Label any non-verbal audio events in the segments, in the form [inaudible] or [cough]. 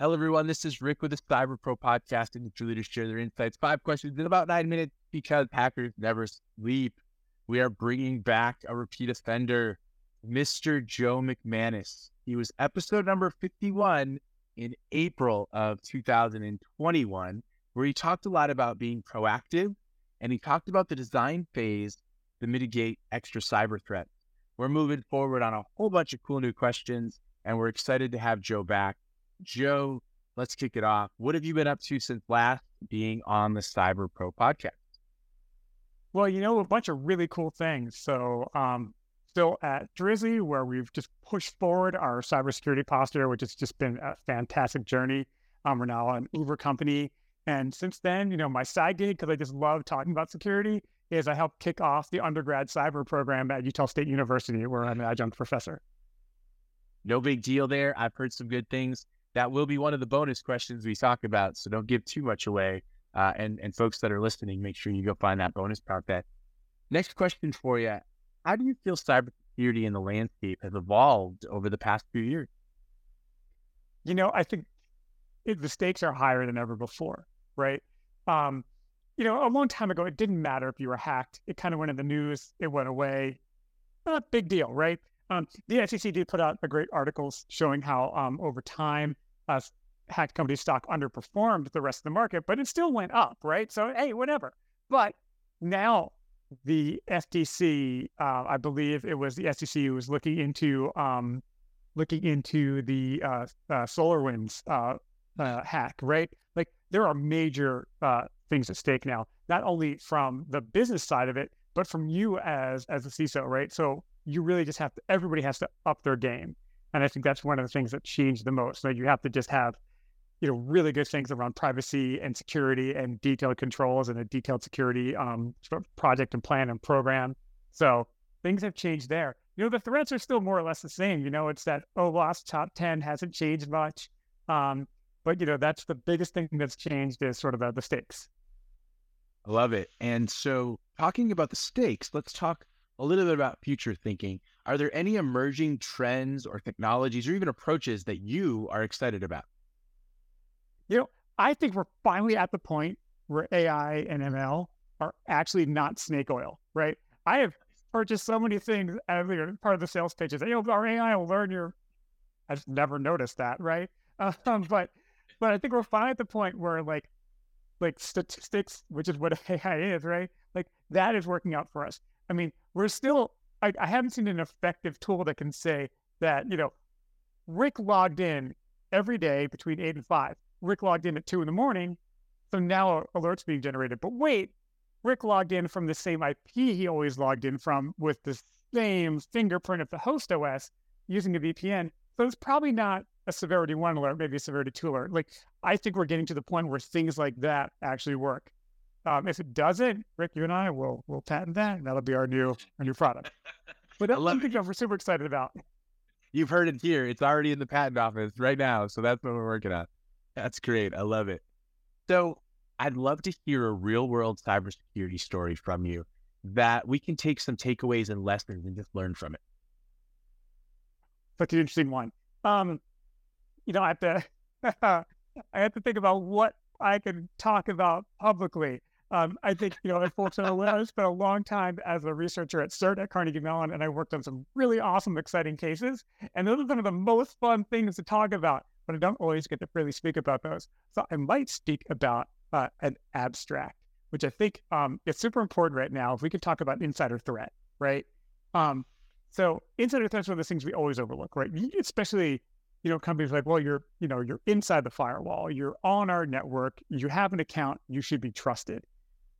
Hello, everyone. This is Rick with the Cyber Pro podcast, and the leaders share their insights. Five questions in about nine minutes because hackers never sleep. We are bringing back a repeat offender, Mr. Joe McManus. He was episode number 51 in April of 2021, where he talked a lot about being proactive and he talked about the design phase to mitigate extra cyber threats. We're moving forward on a whole bunch of cool new questions, and we're excited to have Joe back. Joe, let's kick it off. What have you been up to since last being on the Cyber Pro podcast? Well, you know, a bunch of really cool things. So, um, still at Drizly, where we've just pushed forward our cybersecurity posture, which has just been a fantastic journey. Um, we're now an Uber company. And since then, you know, my side gig, because I just love talking about security, is I help kick off the undergrad cyber program at Utah State University, where I'm an adjunct professor. No big deal there. I've heard some good things that will be one of the bonus questions we talk about. So don't give too much away. Uh, and and folks that are listening, make sure you go find that bonus part. That next question for you: How do you feel cybersecurity in the landscape has evolved over the past few years? You know, I think it, the stakes are higher than ever before, right? Um, you know, a long time ago, it didn't matter if you were hacked. It kind of went in the news. It went away. Not big deal, right? Um, the SEC did put out a great article showing how um, over time uh, hacked company stock underperformed the rest of the market, but it still went up, right? So hey, whatever. But now the FTC, uh, I believe it was the SEC who was looking into um, looking into the uh, uh, SolarWinds uh, uh, hack, right? Like there are major uh, things at stake now, not only from the business side of it, but from you as as a CISO, right? So you really just have to. Everybody has to up their game, and I think that's one of the things that changed the most. So you have to just have you know really good things around privacy and security and detailed controls and a detailed security um, project and plan and program. So things have changed there. You know the threats are still more or less the same. You know it's that OWASP top ten hasn't changed much, um, but you know that's the biggest thing that's changed is sort of uh, the stakes. I love it. And so talking about the stakes, let's talk a little bit about future thinking. Are there any emerging trends or technologies or even approaches that you are excited about? You know, I think we're finally at the point where AI and ML are actually not snake oil, right? I have purchased so many things as part of the sales pitches. You know, our AI will learn your. I've never noticed that, right? Um, but but I think we're finally at the point where like like statistics, which is what [laughs] AI is, right? Like that is working out for us. I mean, we're still, I, I haven't seen an effective tool that can say that, you know, Rick logged in every day between eight and five. Rick logged in at two in the morning. So now alerts being generated. But wait, Rick logged in from the same IP he always logged in from with the same fingerprint of the host OS using a VPN. So it's probably not a severity one alert, maybe a severity two alert. Like I think we're getting to the point where things like that actually work. Um, if it doesn't, Rick, you and I will will patent that, and that'll be our new our new product. [laughs] But that's something that we're super excited about. You've heard it here. It's already in the patent office right now, so that's what we're working on. That's great. I love it. So I'd love to hear a real world cybersecurity story from you that we can take some takeaways and lessons and just learn from it. Such an interesting one. Um, you know, I have to [laughs] I have to think about what I can talk about publicly. Um, I think, you know, unfortunately, I spent a long time as a researcher at CERT at Carnegie Mellon, and I worked on some really awesome, exciting cases. And those are some of the most fun things to talk about, but I don't always get to freely speak about those. So I might speak about uh, an abstract, which I think um, is super important right now. If we could talk about insider threat, right? Um, so insider threats are the things we always overlook, right? Especially you know, companies like, well, you're, you know, you're inside the firewall, you're on our network, you have an account, you should be trusted.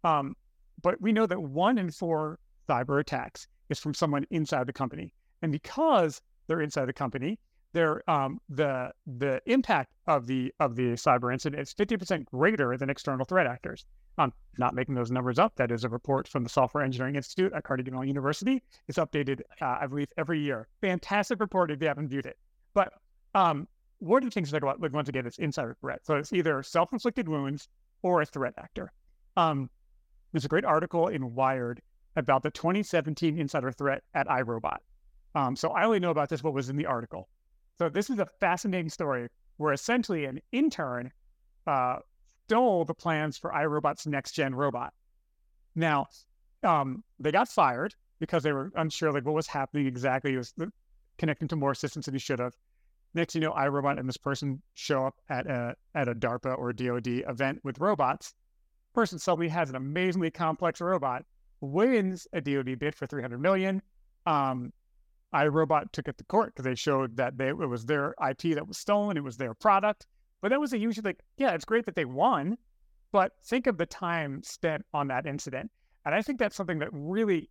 Um, but we know that one in four cyber attacks is from someone inside the company, and because they're inside the company, um, the the impact of the of the cyber incident is fifty percent greater than external threat actors. I'm not making those numbers up. That is a report from the Software Engineering Institute at Carnegie Mellon University. It's updated, uh, I believe, every year. Fantastic report if you haven't viewed it. But um, one of the things that like, like once again, it's insider threat. So it's either self-inflicted wounds or a threat actor. Um, there's a great article in Wired about the 2017 insider threat at iRobot. Um, so I only know about this what was in the article. So this is a fascinating story where essentially an intern uh, stole the plans for iRobot's next gen robot. Now, um, they got fired because they were unsure like what was happening exactly. He was connecting to more systems than he should have. Next, you know, iRobot and this person show up at a at a DARPA or DoD event with robots. Person suddenly has an amazingly complex robot, wins a DoD bid for 300 million. Um, iRobot took it to court because they showed that they, it was their IP that was stolen, it was their product. But that was a huge like, yeah, it's great that they won, but think of the time spent on that incident. And I think that's something that really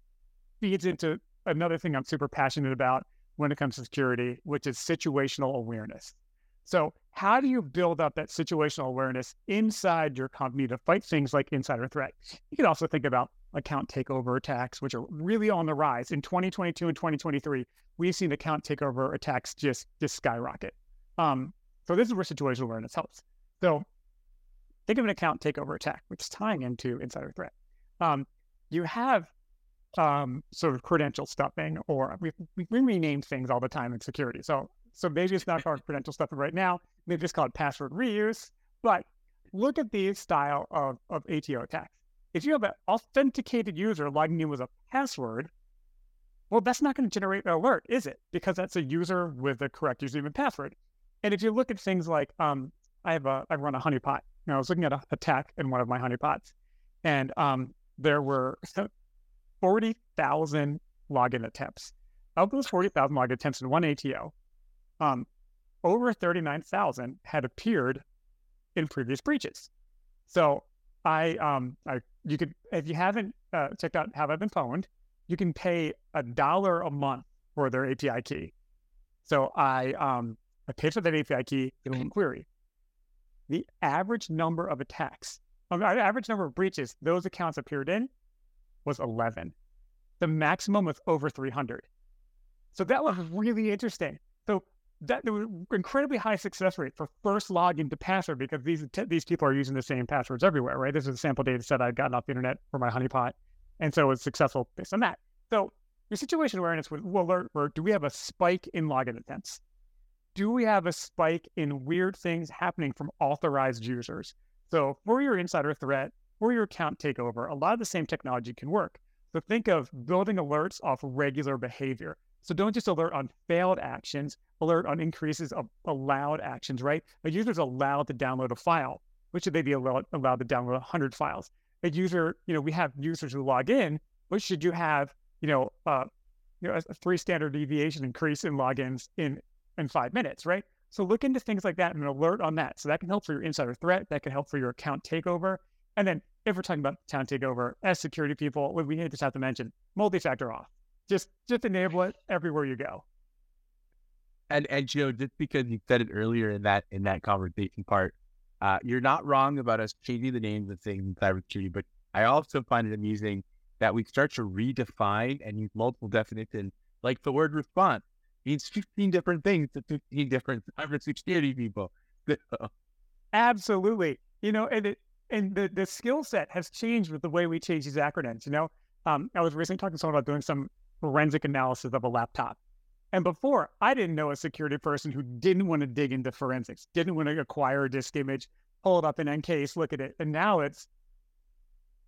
feeds into another thing I'm super passionate about when it comes to security, which is situational awareness. So, how do you build up that situational awareness inside your company to fight things like insider threat? You can also think about account takeover attacks, which are really on the rise. In 2022 and 2023, we've seen account takeover attacks just, just skyrocket. Um, so this is where situational awareness helps. So think of an account takeover attack, which is tying into insider threat. Um, you have um, sort of credential stuffing, or we, we rename things all the time in security. So so maybe it's not called credential stuffing right now. Maybe it's called password reuse. But look at these style of, of ATO attacks. If you have an authenticated user logging in with a password, well, that's not going to generate an alert, is it? Because that's a user with the correct username and password. And if you look at things like, um, I have a, I run a honeypot. Now I was looking at an attack in one of my honeypots, and um, there were [laughs] 40,000 login attempts. Of those 40,000 login attempts in one ATO, um, over 39,000 had appeared in previous breaches. So I, um, I, you could, if you haven't uh, checked out Have I Been Pwned, you can pay a dollar a month for their API key. So I, um, I paid for that API key in query. The average number of attacks, um, the average number of breaches those accounts appeared in was 11. The maximum was over 300. So that was really interesting. That there was incredibly high success rate for first login to password because these these people are using the same passwords everywhere, right? This is a sample data set I'd gotten off the internet for my honeypot, and so it's successful based on that. So your situation awareness will alert for do we have a spike in login attempts? Do we have a spike in weird things happening from authorized users? So for your insider threat, for your account takeover, a lot of the same technology can work. So think of building alerts off regular behavior. So don't just alert on failed actions, alert on increases of allowed actions, right? A user is allowed to download a file. Which should they be allowed, allowed to download 100 files? A user, you know, we have users who log in, but should you have, you know, uh, you know, a three standard deviation increase in logins in in five minutes, right? So look into things like that and alert on that. So that can help for your insider threat. That can help for your account takeover. And then if we're talking about account takeover, as security people, we need to have to mention multi-factor auth just just enable it everywhere you go. And and you know, just because you said it earlier in that in that conversation part, uh, you're not wrong about us changing the names of things in cybersecurity, but I also find it amusing that we start to redefine and use multiple definitions, like the word response means 15 different things to 15 different [laughs] cybersecurity people. [laughs] Absolutely. You know, and it, and the, the skill set has changed with the way we change these acronyms. You know, um, I was recently talking to someone about doing some forensic analysis of a laptop. And before, I didn't know a security person who didn't want to dig into forensics, didn't want to acquire a disk image, pull it up in EnCase, look at it. And now it's,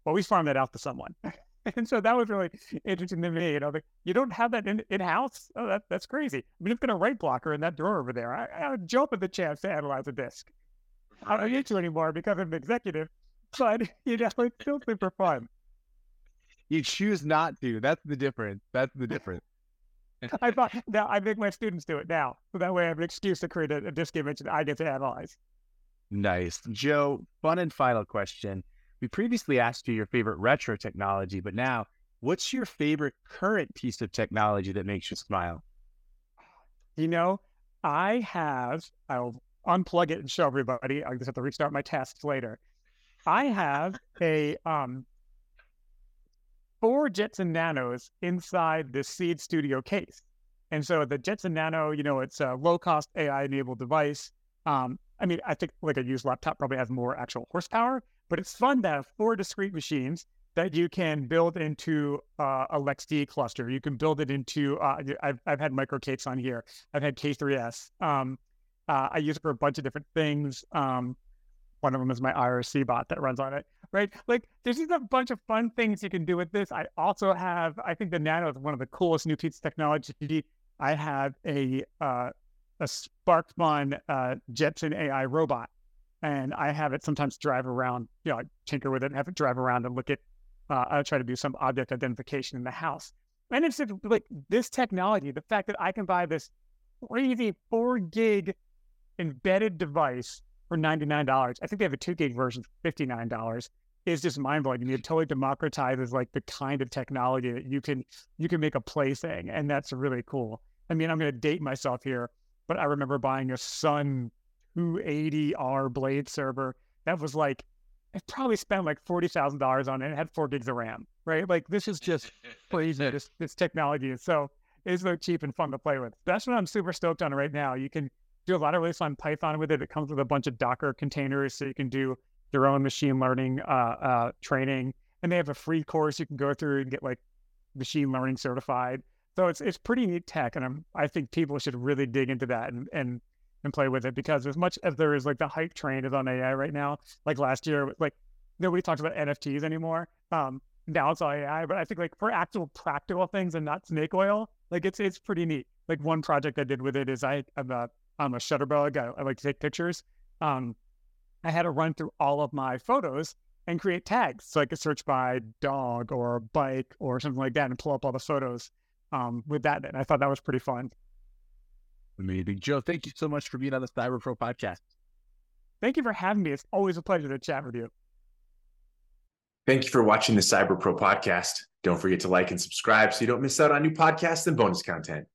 well, we farm that out to someone. [laughs] and so that was really interesting to me. You know, like you don't have that in, in-house? Oh, that, that's crazy. I mean, I've got a write blocker in that drawer over there. I, I jump at the chance to analyze a disk. I don't need to anymore because I'm an executive, but, [laughs] you know, it's still super fun you choose not to. That's the difference. That's the difference. [laughs] I thought now I make my students do it now, so that way I have an excuse to create a, a disk image that I get to analyze. Nice, Joe. Fun and final question. We previously asked you your favorite retro technology, but now, what's your favorite current piece of technology that makes you smile? You know, I have. I'll unplug it and show everybody. I just have to restart my tasks later. I have a um, four Jetson Nanos inside the Seeed Studio case. And so the Jetson Nano, you know, it's a low cost AI enabled device. Um, I mean, I think like a used laptop probably has more actual horsepower, but it's fun to have four discrete machines that you can build into uh, a LXD cluster. You can build it into, uh, I've, I've had micro on here. I've had K3S. Um, Uh, I use it for a bunch of different things. Um, one of them is my IRC bot that runs on it, right? Like there's just a bunch of fun things you can do with this. I also have, I think the Nano is one of the coolest new pieces of technology. I have a uh, a SparkFun uh, Jetson AI robot, and I have it sometimes drive around. You know, I tinker with it and have it drive around and look at. Uh, I try to do some object identification in the house, and it's like this technology. The fact that I can buy this crazy four gig embedded device for $99. I think they have a two gig version for $59 is just mind blowing. And it totally democratizes like the kind of technology that you can you can make a plaything. And that's really cool. I mean, I'm gonna date myself here, but I remember buying a Sun 280R blade server that was like I probably spent like forty thousand dollars on it. and It had four gigs of RAM, right? Like this is just crazy. this [laughs] this technology is so it's so cheap and fun to play with. That's what I'm super stoked on right now. You can do a lot of really fun Python with it. It comes with a bunch of Docker containers, so you can do your own machine learning uh, uh, training. And they have a free course you can go through and get like machine learning certified. So it's it's pretty neat tech, and I'm, I think people should really dig into that and and and play with it because as much as there is like the hype train is on AI right now, like last year, like nobody talks about NFTs anymore. Um, now it's all AI, but I think like for actual practical things and not snake oil, like it's it's pretty neat. Like one project I did with it is I I'm a I'm a shutterbug. I, I like to take pictures. Um, I had to run through all of my photos and create tags so I could search by dog or bike or something like that and pull up all the photos um, with that. And I thought that was pretty fun. Amazing. Joe, thank you so much for being on the Cyber Pro podcast. Thank you for having me. It's always a pleasure to chat with you. Thank you for watching the Cyber Pro podcast. Don't forget to like and subscribe so you don't miss out on new podcasts and bonus content.